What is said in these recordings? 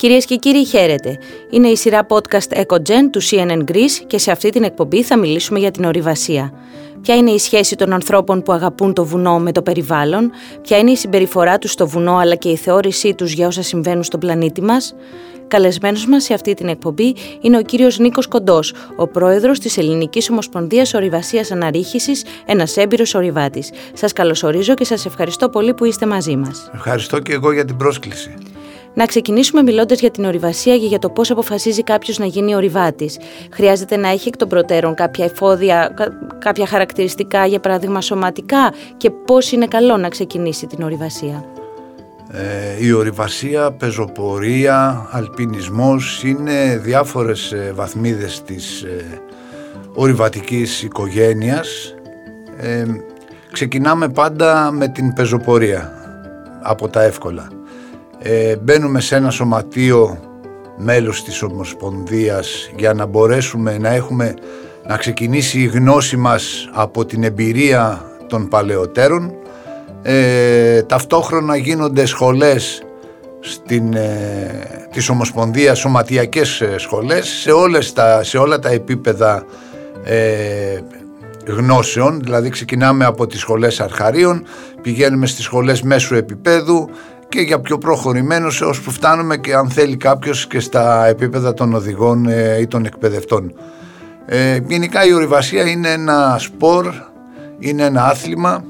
Κυρίες και κύριοι, χαίρετε. Είναι η σειρά podcast EcoGen του CNN Greece και σε αυτή την εκπομπή θα μιλήσουμε για την ορειβασία. Ποια είναι η σχέση των ανθρώπων που αγαπούν το βουνό με το περιβάλλον, ποια είναι η συμπεριφορά τους στο βουνό αλλά και η θεώρησή τους για όσα συμβαίνουν στον πλανήτη μας; Καλεσμένος μας σε αυτή την εκπομπή είναι ο κύριος Νίκος Κοντός, ο πρόεδρος της Ελληνικής Ομοσπονδίας Ορειβασίας Αναρρίχησης, ένας έμπειρος ορειβάτης. Σας καλωσορίζω και σας ευχαριστώ πολύ που είστε μαζί μας. Ευχαριστώ και εγώ για την πρόσκληση. Να ξεκινήσουμε μιλώντας για την ορειβασία και για το πώς αποφασίζει κάποιος να γίνει ορειβάτης. Χρειάζεται να έχει εκ των προτέρων κάποια εφόδια, κάποια χαρακτηριστικά, για παράδειγμα σωματικά, και πώς είναι καλό να ξεκινήσει την ορειβασία. Ε, η ορειβασία, πεζοπορία, αλπινισμός είναι διάφορες ε, βαθμίδες της ε, ορειβατικής οικογένειας. Ε, ξεκινάμε πάντα με την πεζοπορία από τα εύκολα ε, μπαίνουμε σε ένα σωματείο μέλος της Ομοσπονδίας για να μπορέσουμε να έχουμε να ξεκινήσει η γνώση μας από την εμπειρία των παλαιότερων. Ε, ταυτόχρονα γίνονται σχολές στην, ε, της Ομοσπονδίας, σωματιακές ε, σχολές σε, όλες τα, σε όλα τα επίπεδα ε, γνώσεων, δηλαδή ξεκινάμε από τις σχολές αρχαρίων, πηγαίνουμε στις σχολές μέσου επίπεδου, και για πιο προχωρημένους έως που φτάνουμε και αν θέλει κάποιος και στα επίπεδα των οδηγών ε, ή των εκπαιδευτών. Ε, γενικά η ορειβασία είναι ένα σπορ, είναι ένα άθλημα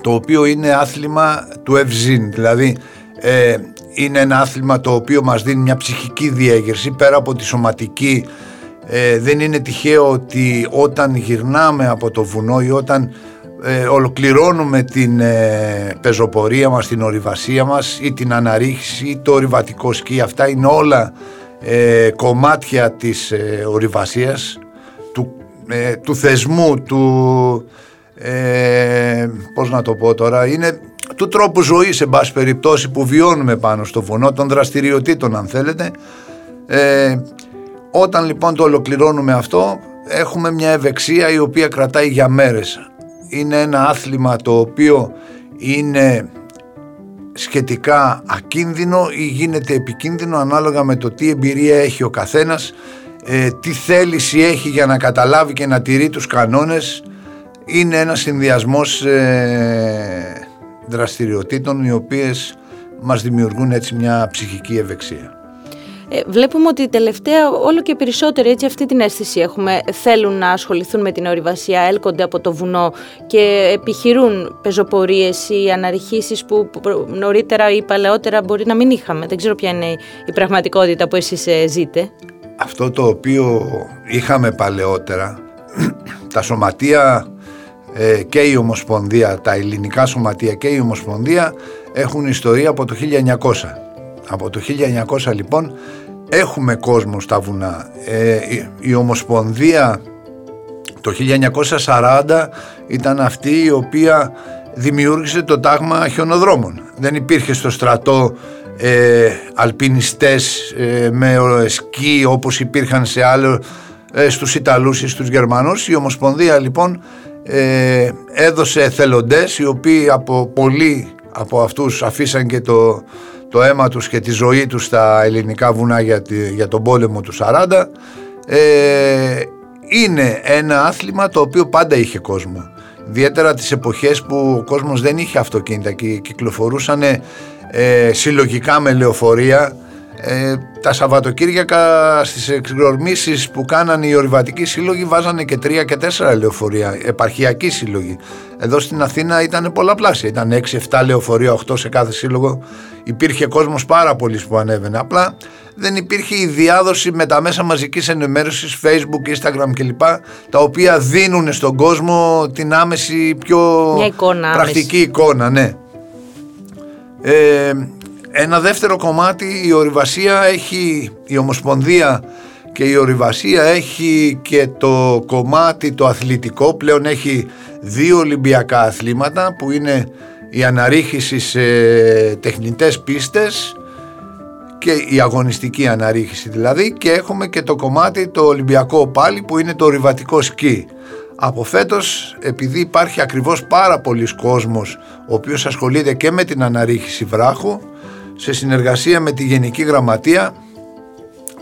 το οποίο είναι άθλημα του ευζήν, δηλαδή ε, είναι ένα άθλημα το οποίο μας δίνει μια ψυχική διέγερση πέρα από τη σωματική ε, δεν είναι τυχαίο ότι όταν γυρνάμε από το βουνό ή όταν ε, ολοκληρώνουμε την ε, πεζοπορία μας, την ορειβασία μας ή την αναρρίχηση ή το ορειβατικό σκι. Αυτά είναι όλα ε, κομμάτια της ε, ορειβασίας, του, ε, του θεσμού, του... πώς να το πω τώρα, είναι του τρόπου ζωής σε μπάση περιπτώσει που βιώνουμε πάνω στο βουνό, των δραστηριοτήτων αν θέλετε. όταν λοιπόν το ολοκληρώνουμε αυτό έχουμε μια ευεξία η οποία κρατάει για μέρες είναι ένα άθλημα το οποίο είναι σχετικά ακίνδυνο ή γίνεται επικίνδυνο ανάλογα με το τι εμπειρία έχει ο καθένας, ε, τι θέληση έχει για να καταλάβει και να τηρεί τους κανόνες. Είναι ένας συνδυασμός ε, δραστηριοτήτων οι οποίες μας δημιουργούν έτσι μια ψυχική ευεξία. Ε, βλέπουμε ότι τελευταία όλο και περισσότερο έτσι αυτή την αίσθηση έχουμε. Θέλουν να ασχοληθούν με την ορειβασία, έλκονται από το βουνό και επιχειρούν πεζοπορίες ή αναρριχήσεις που νωρίτερα ή παλαιότερα μπορεί να μην είχαμε. Δεν ξέρω ποια είναι η πραγματικότητα που εσείς ε, ζείτε. Αυτό το οποίο είχαμε παλαιότερα, τα σωματεία ε, και η Ομοσπονδία, τα ελληνικά σωματεία και η Ομοσπονδία έχουν ιστορία από το 1900. Από το 1900 λοιπόν έχουμε κόσμο στα βουνά. Ε, η, Ομοσπονδία το 1940 ήταν αυτή η οποία δημιούργησε το τάγμα χιονοδρόμων. Δεν υπήρχε στο στρατό ε, αλπινιστές ε, με σκι όπως υπήρχαν σε άλλο ε, στους Ιταλούς ή στους Γερμανούς. Η Ομοσπονδία λοιπόν ε, έδωσε εθελοντές οι οποίοι από πολλοί από αυτούς αφήσαν και το, το αίμα τους και τη ζωή τους στα ελληνικά βουνά για, για τον πόλεμο του 40 ε, είναι ένα άθλημα το οποίο πάντα είχε κόσμο. Ιδιαίτερα τις εποχές που ο κόσμος δεν είχε αυτοκίνητα και κυκλοφορούσαν ε, συλλογικά με λεωφορεία ε, τα Σαββατοκύριακα στις εξορμήσεις που κάνανε οι ορειβατικοί σύλλογοι βάζανε και τρία και τέσσερα λεωφορεία, επαρχιακοί σύλλογοι. Εδώ στην Αθήνα ήταν πολλαπλάσια, ήταν 6-7 λεωφορεία, 8 σε κάθε σύλλογο. Υπήρχε κόσμος πάρα πολύ που ανέβαινε. Απλά δεν υπήρχε η διάδοση με τα μέσα μαζικής ενημέρωσης, facebook, instagram κλπ. Τα οποία δίνουν στον κόσμο την άμεση πιο εικόνα, πρακτική εικόνα, ναι. Ε, ένα δεύτερο κομμάτι η ορειβασία έχει, η Ομοσπονδία και η ορειβασία έχει και το κομμάτι το αθλητικό, πλέον έχει δύο Ολυμπιακά αθλήματα που είναι η αναρρίχηση σε τεχνητές πίστες και η αγωνιστική αναρρίχηση δηλαδή και έχουμε και το κομμάτι το Ολυμπιακό πάλι που είναι το ορειβατικό σκι. Από φέτος επειδή υπάρχει ακριβώς πάρα πολλοί κόσμος ο οποίος ασχολείται και με την αναρρίχηση βράχου σε συνεργασία με τη Γενική Γραμματεία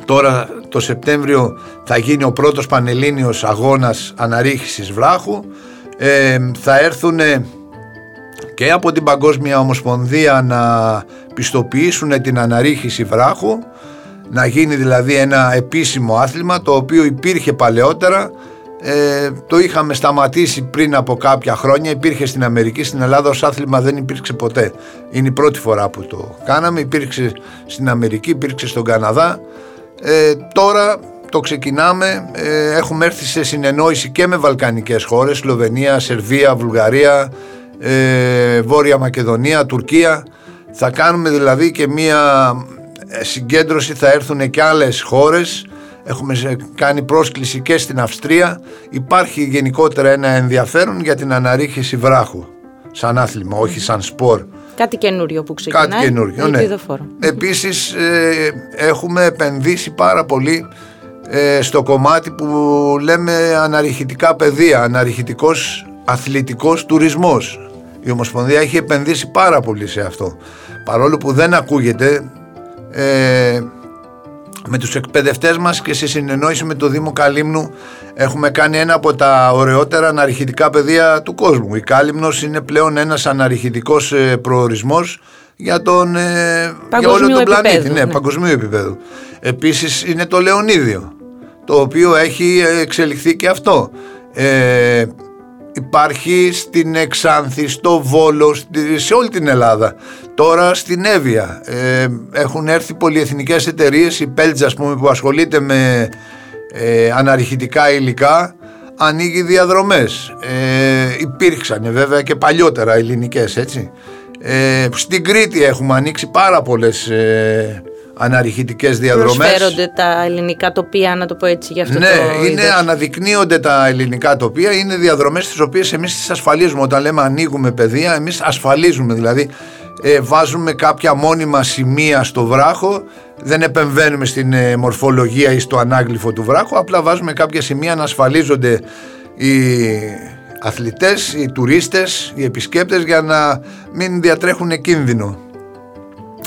τώρα το Σεπτέμβριο θα γίνει ο πρώτος Πανελλήνιος Αγώνας Αναρρίχησης Βράχου ε, θα έρθουν και από την Παγκόσμια Ομοσπονδία να πιστοποιήσουν την αναρρίχηση βράχου να γίνει δηλαδή ένα επίσημο άθλημα το οποίο υπήρχε παλαιότερα ε, το είχαμε σταματήσει πριν από κάποια χρόνια. Υπήρχε στην Αμερική, στην Ελλάδα ως άθλημα δεν υπήρξε ποτέ. Είναι η πρώτη φορά που το κάναμε. Υπήρξε στην Αμερική, υπήρξε στον Καναδά. Ε, τώρα το ξεκινάμε. Ε, έχουμε έρθει σε συνεννόηση και με βαλκανικές χώρες. Σλοβενία, Σερβία, Βουλγαρία ε, Βόρεια Μακεδονία, Τουρκία. Θα κάνουμε δηλαδή και μία ε, συγκέντρωση. Θα έρθουν και άλλες χώρες έχουμε κάνει πρόσκληση και στην Αυστρία υπάρχει γενικότερα ένα ενδιαφέρον για την αναρρίχηση βράχου σαν άθλημα, όχι σαν σπορ Κάτι καινούριο που ξεκινάει. Κάτι καινούριο, ναι. Επίσης ε, έχουμε επενδύσει πάρα πολύ ε, στο κομμάτι που λέμε αναρριχητικά παιδεία, αναρριχητικός αθλητικός τουρισμός. Η Ομοσπονδία έχει επενδύσει πάρα πολύ σε αυτό. Παρόλο που δεν ακούγεται, ε, με τους εκπαιδευτές μας και σε συνεννόηση με το Δήμο Καλύμνου έχουμε κάνει ένα από τα ωραιότερα αναρριχητικά παιδεία του κόσμου. Η Κάλυμνος είναι πλέον ένας αναρριχητικός ε, προορισμός για, τον, ε, για όλο τον πλανήτη, ναι, ναι. παγκοσμίου επίπεδου. Επίσης είναι το Λεωνίδιο, το οποίο έχει εξελιχθεί και αυτό. Ε, υπάρχει στην Εξάνθη, στο Βόλο, σε όλη την Ελλάδα. Τώρα στην Εύβοια ε, έχουν έρθει πολυεθνικές εταιρείες, η Πέλτζα πούμε, που ασχολείται με ε, αναρριχητικά υλικά, ανοίγει διαδρομές. Ε, υπήρξαν βέβαια και παλιότερα ελληνικές έτσι. Ε, στην Κρήτη έχουμε ανοίξει πάρα πολλές ε, αναρριχητικές διαδρομές. Προσφέρονται τα ελληνικά τοπία, να το πω έτσι για αυτό ναι, το. Ναι, είναι, αναδεικνύονται τα ελληνικά τοπία, είναι διαδρομές τι οποίες εμείς τις ασφαλίζουμε. Όταν λέμε ανοίγουμε παιδεία, εμείς ασφαλίζουμε. Δηλαδή, ε, βάζουμε κάποια μόνιμα σημεία στο βράχο, δεν επεμβαίνουμε στην ε, μορφολογία ή στο ανάγλυφο του βράχου, απλά βάζουμε κάποια σημεία να ασφαλίζονται οι αθλητές, οι τουρίστες, οι επισκέπτες για να μην διατρέχουν κίνδυνο.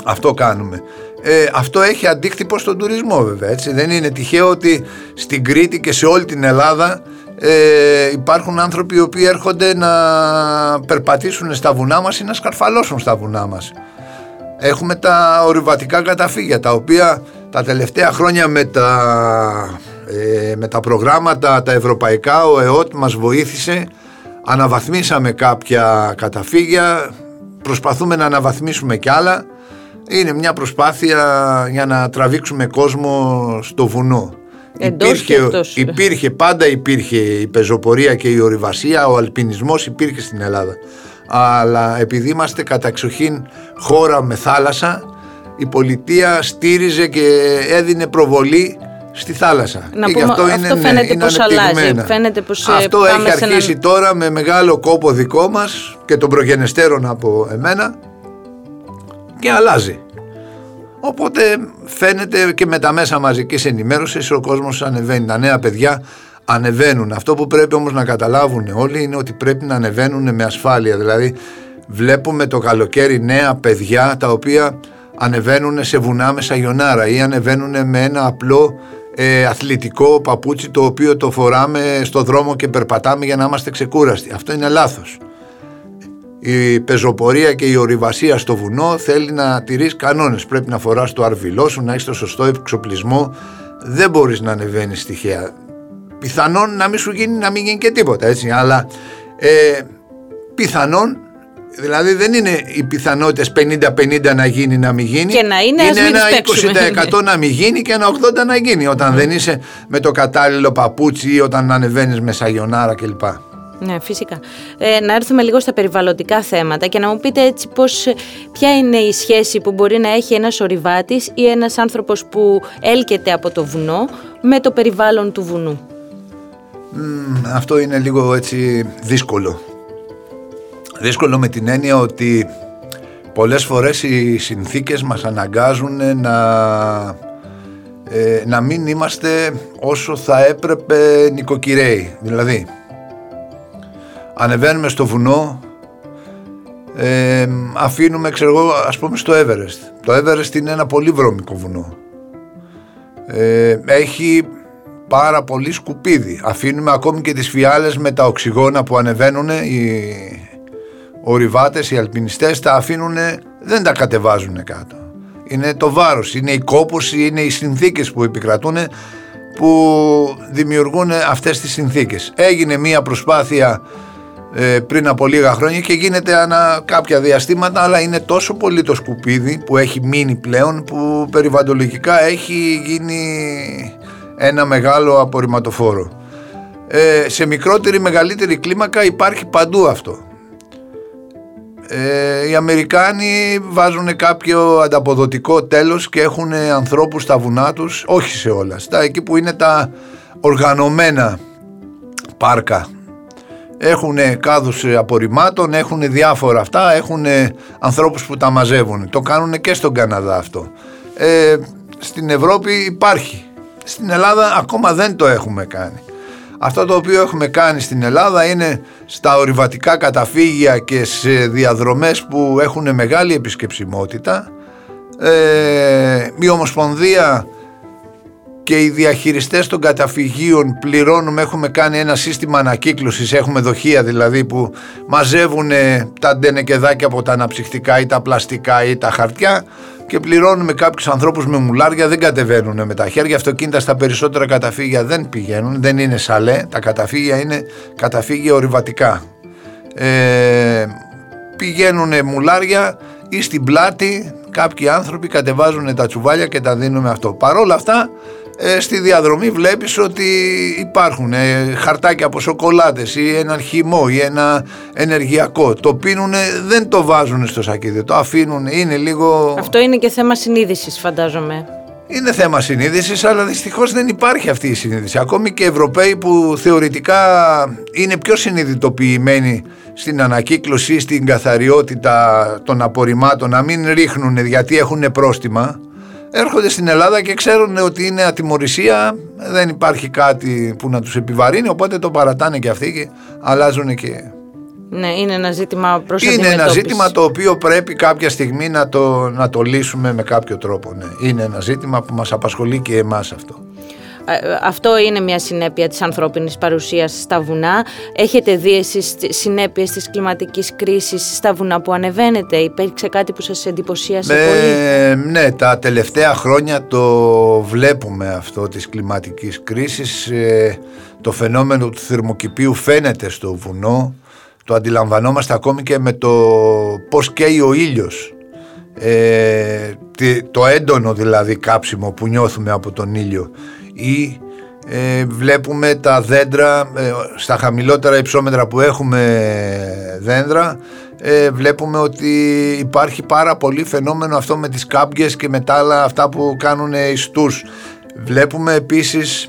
Αυτό κάνουμε. Ε, αυτό έχει αντίκτυπο στον τουρισμό βέβαια έτσι. Δεν είναι τυχαίο ότι στην Κρήτη και σε όλη την Ελλάδα ε, υπάρχουν άνθρωποι οι οποίοι έρχονται να περπατήσουν στα βουνά μας ή να σκαρφαλώσουν στα βουνά μας. Έχουμε τα ορειβατικά καταφύγια τα οποία τα τελευταία χρόνια με τα, ε, με τα προγράμματα τα ευρωπαϊκά ο ΕΟΤ μας βοήθησε αναβαθμίσαμε κάποια καταφύγια προσπαθούμε να αναβαθμίσουμε κι άλλα είναι μια προσπάθεια για να τραβήξουμε κόσμο στο βουνό. υπήρχε, υπήρχε, πάντα υπήρχε η πεζοπορία και η ορειβασία, ο αλπινισμός υπήρχε στην Ελλάδα. Αλλά επειδή είμαστε καταξοχήν χώρα με θάλασσα, η πολιτεία στήριζε και έδινε προβολή στη θάλασσα. Να πούμε, αυτό, είναι, αυτό φαίνεται είναι πως αλλάζει. Φαίνεται πως ε, αυτό έχει αρχίσει τώρα με μεγάλο κόπο δικό μας και των προγενεστέρων από εμένα και αλλάζει. Οπότε φαίνεται και με τα μέσα μαζικής ενημέρωσης ο κόσμος ανεβαίνει. Τα νέα παιδιά ανεβαίνουν. Αυτό που πρέπει όμως να καταλάβουν όλοι είναι ότι πρέπει να ανεβαίνουν με ασφάλεια. Δηλαδή βλέπουμε το καλοκαίρι νέα παιδιά τα οποία ανεβαίνουν σε βουνά με σαγιονάρα ή ανεβαίνουν με ένα απλό ε, αθλητικό παπούτσι το οποίο το φοράμε στο δρόμο και περπατάμε για να είμαστε ξεκούραστοι. Αυτό είναι λάθος η πεζοπορία και η ορειβασία στο βουνό θέλει να τηρείς κανόνες. Πρέπει να φοράς το αρβιλό σου, να έχεις το σωστό εξοπλισμό. Δεν μπορείς να ανεβαίνεις τυχαία. Πιθανόν να μην σου γίνει, να μην γίνει και τίποτα έτσι. Αλλά ε, πιθανόν Δηλαδή δεν είναι οι πιθανότητες 50-50 να γίνει να μην γίνει. Και να είναι, είναι ένα 20% να μην γίνει και ένα 80% να γίνει. Όταν δεν είσαι με το κατάλληλο παπούτσι ή όταν ανεβαίνεις με σαγιονάρα κλπ. Ναι, φυσικά. Ε, να έρθουμε λίγο στα περιβαλλοντικά θέματα και να μου πείτε έτσι πώς, ποια είναι η σχέση που μπορεί να έχει ένας ορειβάτης ή ένας άνθρωπος που έλκεται από το βουνό με το περιβάλλον του βουνού. αυτό είναι λίγο έτσι δύσκολο. Δύσκολο με την έννοια ότι πολλές φορές οι συνθήκες μας αναγκάζουν να, ε, να μην είμαστε όσο θα έπρεπε νοικοκυρέοι. Δηλαδή, ανεβαίνουμε στο βουνό ε, αφήνουμε ξέρω εγώ ας πούμε στο Everest. Το Everest είναι ένα πολύ βρώμικο βουνό. Ε, έχει πάρα πολύ σκουπίδι. Αφήνουμε ακόμη και τις φιάλες με τα οξυγόνα που ανεβαίνουν οι ορειβάτες, οι αλπινιστές τα αφήνουν, δεν τα κατεβάζουν κάτω. Είναι το βάρος, είναι η κόπωση, είναι οι συνθήκες που επικρατούν που δημιουργούν αυτές τις συνθήκες. Έγινε μία προσπάθεια ε, πριν από λίγα χρόνια και γίνεται ανα κάποια διαστήματα αλλά είναι τόσο πολύ το σκουπίδι που έχει μείνει πλέον που περιβαλλοντολογικά έχει γίνει ένα μεγάλο απορριμματοφόρο. Ε, σε μικρότερη μεγαλύτερη κλίμακα υπάρχει παντού αυτό. Ε, οι Αμερικάνοι βάζουν κάποιο ανταποδοτικό τέλος και έχουν ανθρώπους στα βουνά τους, όχι σε όλα, στα εκεί που είναι τα οργανωμένα πάρκα. Έχουν κάδους απορριμμάτων, έχουν διάφορα αυτά, έχουν ανθρώπους που τα μαζεύουν. Το κάνουν και στον Καναδά αυτό. Ε, στην Ευρώπη υπάρχει. Στην Ελλάδα ακόμα δεν το έχουμε κάνει. Αυτό το οποίο έχουμε κάνει στην Ελλάδα είναι στα ορειβατικά καταφύγια και σε διαδρομές που έχουν μεγάλη επισκεψιμότητα ε, η Ομοσπονδία και οι διαχειριστές των καταφυγίων πληρώνουμε, έχουμε κάνει ένα σύστημα ανακύκλωσης, έχουμε δοχεία δηλαδή που μαζεύουν τα ντενεκεδάκια από τα αναψυχτικά ή τα πλαστικά ή τα χαρτιά και πληρώνουμε κάποιους ανθρώπους με μουλάρια, δεν κατεβαίνουν με τα χέρια. Αυτοκίνητα στα περισσότερα καταφύγια δεν πηγαίνουν, δεν είναι σαλέ. Τα καταφύγια είναι καταφύγια ορειβατικά. Ε, πηγαίνουν μουλάρια ή στην πλάτη κάποιοι άνθρωποι κατεβάζουν τα τσουβάλια και τα δίνουμε αυτό. Παρ' όλα αυτά ε, στη διαδρομή βλέπεις ότι υπάρχουν ε, χαρτάκια από σοκολάτες ή ένα χυμό ή ένα ενεργειακό. Το πίνουν, δεν το βάζουν στο σακίδι, το αφήνουν, είναι λίγο... Αυτό είναι και θέμα συνείδησης φαντάζομαι. Είναι θέμα συνείδησης, αλλά δυστυχώς δεν υπάρχει αυτή η συνείδηση. Ακόμη και Ευρωπαίοι που θεωρητικά είναι πιο συνειδητοποιημένοι στην ανακύκλωση, στην καθαριότητα των απορριμμάτων, να μην ρίχνουν γιατί έχουν πρόστιμα έρχονται στην Ελλάδα και ξέρουν ότι είναι ατιμορρησία, δεν υπάρχει κάτι που να τους επιβαρύνει, οπότε το παρατάνε και αυτοί και αλλάζουν και... Ναι, είναι ένα ζήτημα προς Είναι ένα ζήτημα το οποίο πρέπει κάποια στιγμή να το, να το λύσουμε με κάποιο τρόπο. Ναι. Είναι ένα ζήτημα που μας απασχολεί και εμάς αυτό. Ε, αυτό είναι μια συνέπεια της ανθρώπινης παρουσίας στα βουνά. Έχετε δει εσείς συνέπειες της κλιματικής κρίσης στα βουνά που ανεβαίνετε; Υπήρξε κάτι που σας εντυπωσίασε πολύ; Ναι, τα τελευταία χρόνια το βλέπουμε αυτό της κλιματικής κρίσης. Ε, το φαινόμενο του θερμοκηπίου φαίνεται στο βουνό. Το αντιλαμβανόμαστε ακόμη και με το πώς καίει ο ήλιος. Ε, το έντονο δηλαδή κάψιμο που νιώθουμε από τον ήλιο ή ε, βλέπουμε τα δέντρα ε, στα χαμηλότερα υψόμετρα που έχουμε δέντρα ε, βλέπουμε ότι υπάρχει πάρα πολύ φαινόμενο αυτό με τις κάμπιες και με τα άλλα αυτά που κάνουν ιστούς. Βλέπουμε επίσης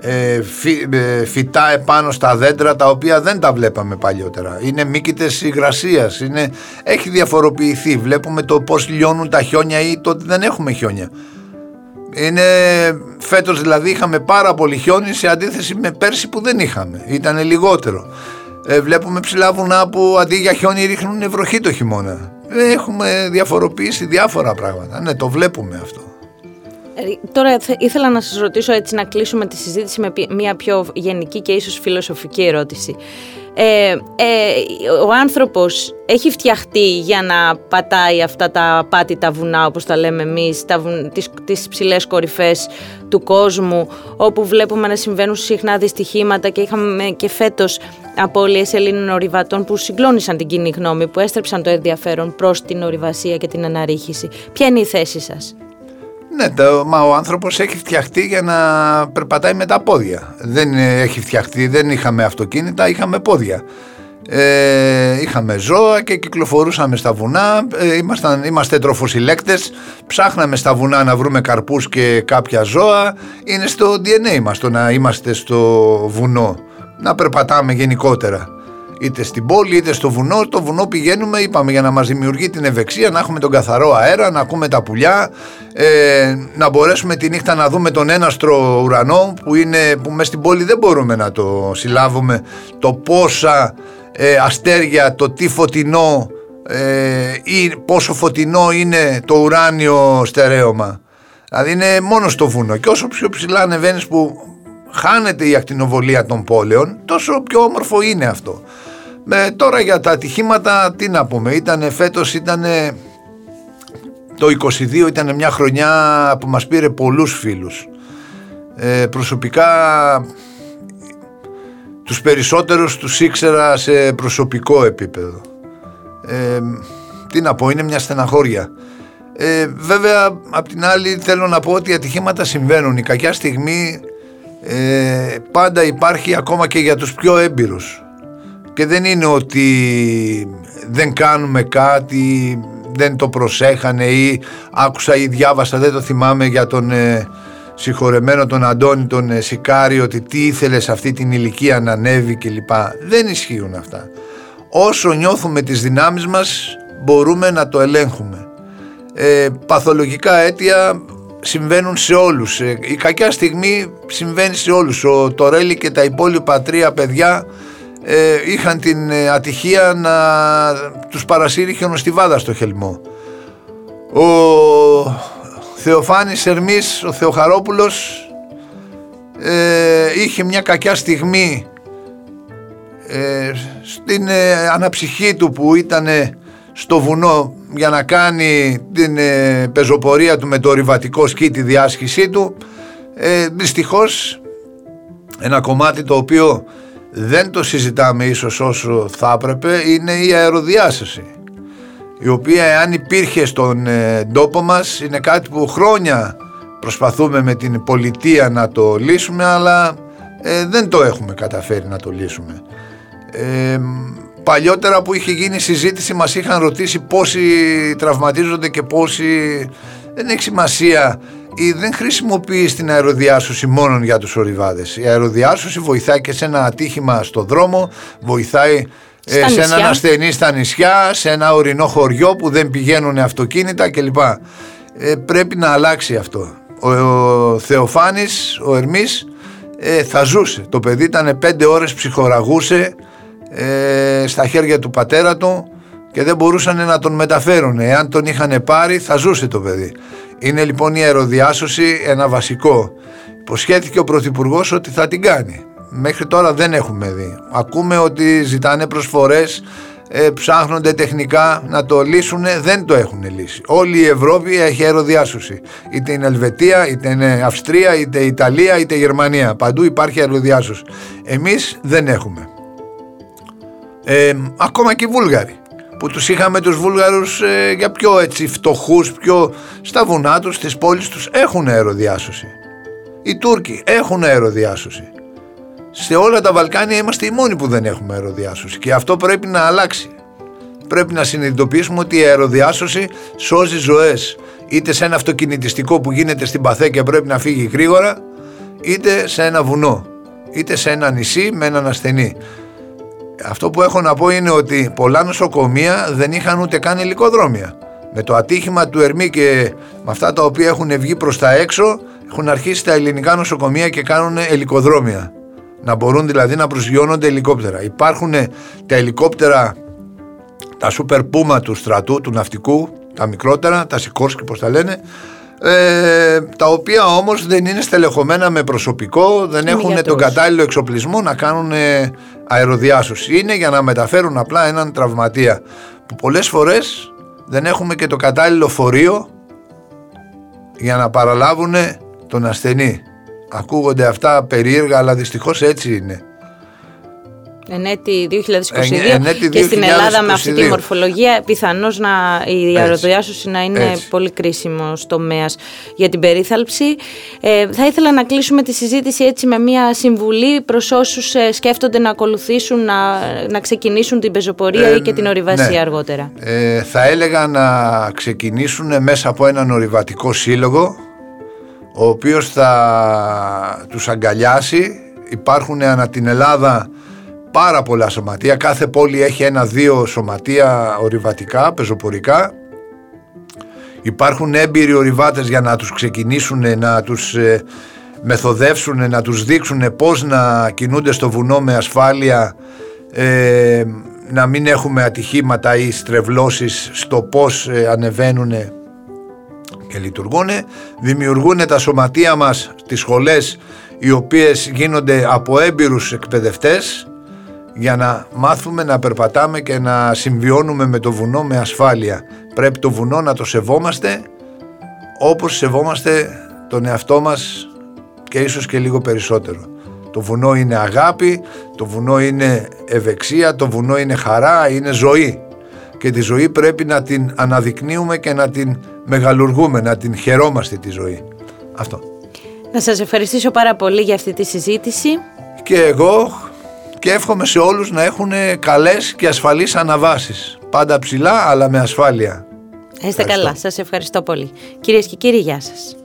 ε, αναρριχόμενα ε, φυτά επάνω στα δέντρα τα οποία δεν τα βλέπαμε παλιότερα. Είναι μήκητες υγρασίας είναι, έχει διαφοροποιηθεί. Βλέπουμε το πως λιώνουν τα χιόνια ή το ότι δεν έχουμε χιόνια. Είναι φέτος δηλαδή είχαμε πάρα πολύ χιόνι σε αντίθεση με πέρσι που δεν είχαμε. Ήταν λιγότερο. Ε, βλέπουμε ψηλά βουνά που αντί για χιόνι ρίχνουν βροχή το χειμώνα. Έχουμε διαφοροποιήσει διάφορα πράγματα. Ναι το βλέπουμε αυτό. ε, τώρα ήθελα να σας ρωτήσω έτσι να κλείσουμε τη συζήτηση με μια πιο γενική και ίσως φιλοσοφική ερώτηση. Ε, ε, ο άνθρωπος έχει φτιαχτεί για να πατάει αυτά τα πάτητα βουνά όπως τα λέμε εμείς, τα, τις, τις ψηλές κορυφές του κόσμου όπου βλέπουμε να συμβαίνουν συχνά δυστυχήματα και είχαμε και φέτος απώλειες Ελλήνων ορειβατών που συγκλώνησαν την κοινή γνώμη, που έστρεψαν το ενδιαφέρον προς την ορειβασία και την αναρρίχηση. Ποια είναι η θέση σας; Ναι, το, μα ο άνθρωπος έχει φτιαχτεί για να περπατάει με τα πόδια. Δεν έχει φτιαχτεί, δεν είχαμε αυτοκίνητα, είχαμε πόδια. Ε, είχαμε ζώα και κυκλοφορούσαμε στα βουνά, ε, ήμασταν, είμαστε τροφοσυλλέκτες, ψάχναμε στα βουνά να βρούμε καρπούς και κάποια ζώα. Είναι στο DNA μας το να είμαστε στο βουνό, να περπατάμε γενικότερα είτε στην πόλη είτε στο βουνό. Στο βουνό πηγαίνουμε, είπαμε, για να μας δημιουργεί την ευεξία, να έχουμε τον καθαρό αέρα, να ακούμε τα πουλιά, ε, να μπορέσουμε τη νύχτα να δούμε τον έναστρο ουρανό που, είναι, που μέσα στην πόλη δεν μπορούμε να το συλλάβουμε το πόσα ε, αστέρια, το τι φωτεινό ε, ή πόσο φωτεινό είναι το ουράνιο στερέωμα. Δηλαδή είναι μόνο στο βουνό και όσο πιο ψηλά ανεβαίνεις που χάνεται η ακτινοβολία των πόλεων τόσο πιο όμορφο είναι αυτό. Με, τώρα για τα ατυχήματα τι να πούμε, ήτανε φέτος ήτανε το 22 ήταν μια χρονιά που μας πήρε πολλούς φίλους. Ε, προσωπικά τους περισσότερους τους ήξερα σε προσωπικό επίπεδο. Ε, τι να πω, είναι μια στεναχώρια. Ε, βέβαια, απ' την άλλη θέλω να πω ότι οι ατυχήματα συμβαίνουν. Η κακιά στιγμή ε, πάντα υπάρχει ακόμα και για τους πιο έμπειρους. Και δεν είναι ότι δεν κάνουμε κάτι, δεν το προσέχανε ή άκουσα ή διάβασα, δεν το θυμάμαι για τον ε, συγχωρεμένο τον Αντώνη τον ε, Σικάρη ότι τι ήθελε σε αυτή την ηλικία να ανέβει κλπ. Δεν ισχύουν αυτά. Όσο νιώθουμε τις δυνάμεις μας μπορούμε να το ελέγχουμε. Ε, παθολογικά αίτια συμβαίνουν σε όλους. Ε, η κακιά στιγμή συμβαίνει σε όλους. Ο Τορέλη και τα υπόλοιπα τρία παιδιά ε, είχαν την ε, ατυχία να τους παρασύρει χιονοστιβάδα στο χελμό. Ο Θεοφάνης Ερμής, ο Θεοχαρόπουλος ε, είχε μια κακιά στιγμή ε, στην ε, αναψυχή του που ήταν στο βουνό για να κάνει την πεζοπορία του με το ορειβατικό σκι τη διάσχησή του ε, δυστυχώς ένα κομμάτι το οποίο δεν το συζητάμε ίσως όσο θα έπρεπε είναι η αεροδιάσωση η οποία εάν υπήρχε στον ε, τόπο μας είναι κάτι που χρόνια προσπαθούμε με την πολιτεία να το λύσουμε αλλά ε, δεν το έχουμε καταφέρει να το λύσουμε. Ε, παλιότερα που είχε γίνει συζήτηση μας είχαν ρωτήσει πόσοι τραυματίζονται και πόσοι δεν έχει σημασία ή δεν χρησιμοποιείς την αεροδιάσωση μόνο για τους ορειβάδες. Η αεροδιάσωση βοηθάει και σε ένα ατύχημα στο δρόμο, βοηθάει ε, σε έναν ασθενή στα νησιά, σε ένα ορεινό χωριό που δεν πηγαίνουν αυτοκίνητα κλπ. Ε, πρέπει να αλλάξει αυτό. Ο, ο Θεοφάνης, ο Ερμής, ε, θα ζούσε. Το παιδί ήταν πέντε ώρες ψυχοραγούσε ε, στα χέρια του πατέρα του και δεν μπορούσαν να τον μεταφέρουν. Εάν τον είχαν πάρει θα ζούσε το παιδί. Είναι λοιπόν η αεροδιάσωση ένα βασικό. Υποσχέθηκε ο Πρωθυπουργός ότι θα την κάνει. Μέχρι τώρα δεν έχουμε δει. Ακούμε ότι ζητάνε προσφορές, ε, ψάχνονται τεχνικά να το λύσουν, δεν το έχουν λύσει. Όλη η Ευρώπη έχει αεροδιάσωση. Είτε είναι Ελβετία, είτε είναι Αυστρία, είτε Ιταλία, είτε Γερμανία. Παντού υπάρχει αεροδιάσωση. Εμείς δεν έχουμε. Ε, ακόμα και οι Βούλγαροι που τους είχαμε τους Βούλγαρους ε, για πιο έτσι φτωχούς, πιο στα βουνά τους, στις πόλεις τους έχουν αεροδιάσωση. Οι Τούρκοι έχουν αεροδιάσωση. Σε όλα τα Βαλκάνια είμαστε οι μόνοι που δεν έχουμε αεροδιάσωση και αυτό πρέπει να αλλάξει. Πρέπει να συνειδητοποιήσουμε ότι η αεροδιάσωση σώζει ζωές είτε σε ένα αυτοκινητιστικό που γίνεται στην Παθέ και πρέπει να φύγει γρήγορα είτε σε ένα βουνό είτε σε ένα νησί με έναν ασθενή. Αυτό που έχω να πω είναι ότι πολλά νοσοκομεία δεν είχαν ούτε καν ελικοδρόμια. Με το ατύχημα του Ερμή και με αυτά τα οποία έχουν βγει προς τα έξω έχουν αρχίσει τα ελληνικά νοσοκομεία και κάνουν ελικοδρόμια. Να μπορούν δηλαδή να προσγειώνονται ελικόπτερα. Υπάρχουν τα ελικόπτερα, τα Super Puma του στρατού, του ναυτικού, τα μικρότερα, τα Σικόρσκι πώς τα λένε, ε, τα οποία όμως δεν είναι στελεχωμένα με προσωπικό, δεν έχουν τον κατάλληλο εξοπλισμό να κάνουν αεροδιάσωση. Είναι για να μεταφέρουν απλά έναν τραυματία που πολλές φορές δεν έχουμε και το κατάλληλο φορείο για να παραλάβουν τον ασθενή. Ακούγονται αυτά περίεργα αλλά δυστυχώς έτσι είναι ενέτη 2022 και στην Ελλάδα με αυτή τη μορφολογία πιθανώς να, η αεροδιάσωση να είναι πολύ κρίσιμος τομέας για την περίθαλψη. Ε, θα ήθελα να κλείσουμε τη συζήτηση έτσι με μια συμβουλή προς όσους ε, σκέφτονται να ακολουθήσουν, να, να ξεκινήσουν την πεζοπορία ε, ή και την ορειβασία ναι. αργότερα. Ε, θα έλεγα να ξεκινήσουν μέσα από έναν ορειβατικό σύλλογο ο οποίος θα τους αγκαλιάσει. Υπάρχουν ανά την Ελλάδα πάρα πολλά σωματεία. Κάθε πόλη έχει ένα-δύο σωματεία ορειβατικά, πεζοπορικά. Υπάρχουν έμπειροι ορειβάτες για να τους ξεκινήσουν, να τους ε, μεθοδεύσουν, να τους δείξουν πώς να κινούνται στο βουνό με ασφάλεια ε, να μην έχουμε ατυχήματα ή στρεβλώσεις στο πώς ε, ανεβαίνουν και λειτουργούν. Δημιουργούν τα σωματεία μας, τις σχολές οι οποίες γίνονται από έμπειρους εκπαιδευτές για να μάθουμε να περπατάμε και να συμβιώνουμε με το βουνό με ασφάλεια. Πρέπει το βουνό να το σεβόμαστε όπως σεβόμαστε τον εαυτό μας και ίσως και λίγο περισσότερο. Το βουνό είναι αγάπη, το βουνό είναι ευεξία, το βουνό είναι χαρά, είναι ζωή. Και τη ζωή πρέπει να την αναδεικνύουμε και να την μεγαλουργούμε, να την χαιρόμαστε τη ζωή. Αυτό. Να σας ευχαριστήσω πάρα πολύ για αυτή τη συζήτηση. Και εγώ και εύχομαι σε όλους να έχουν καλές και ασφαλείς αναβάσεις. Πάντα ψηλά αλλά με ασφάλεια. Είστε καλά. Σας ευχαριστώ πολύ. Κυρίες και κύριοι, γεια σας.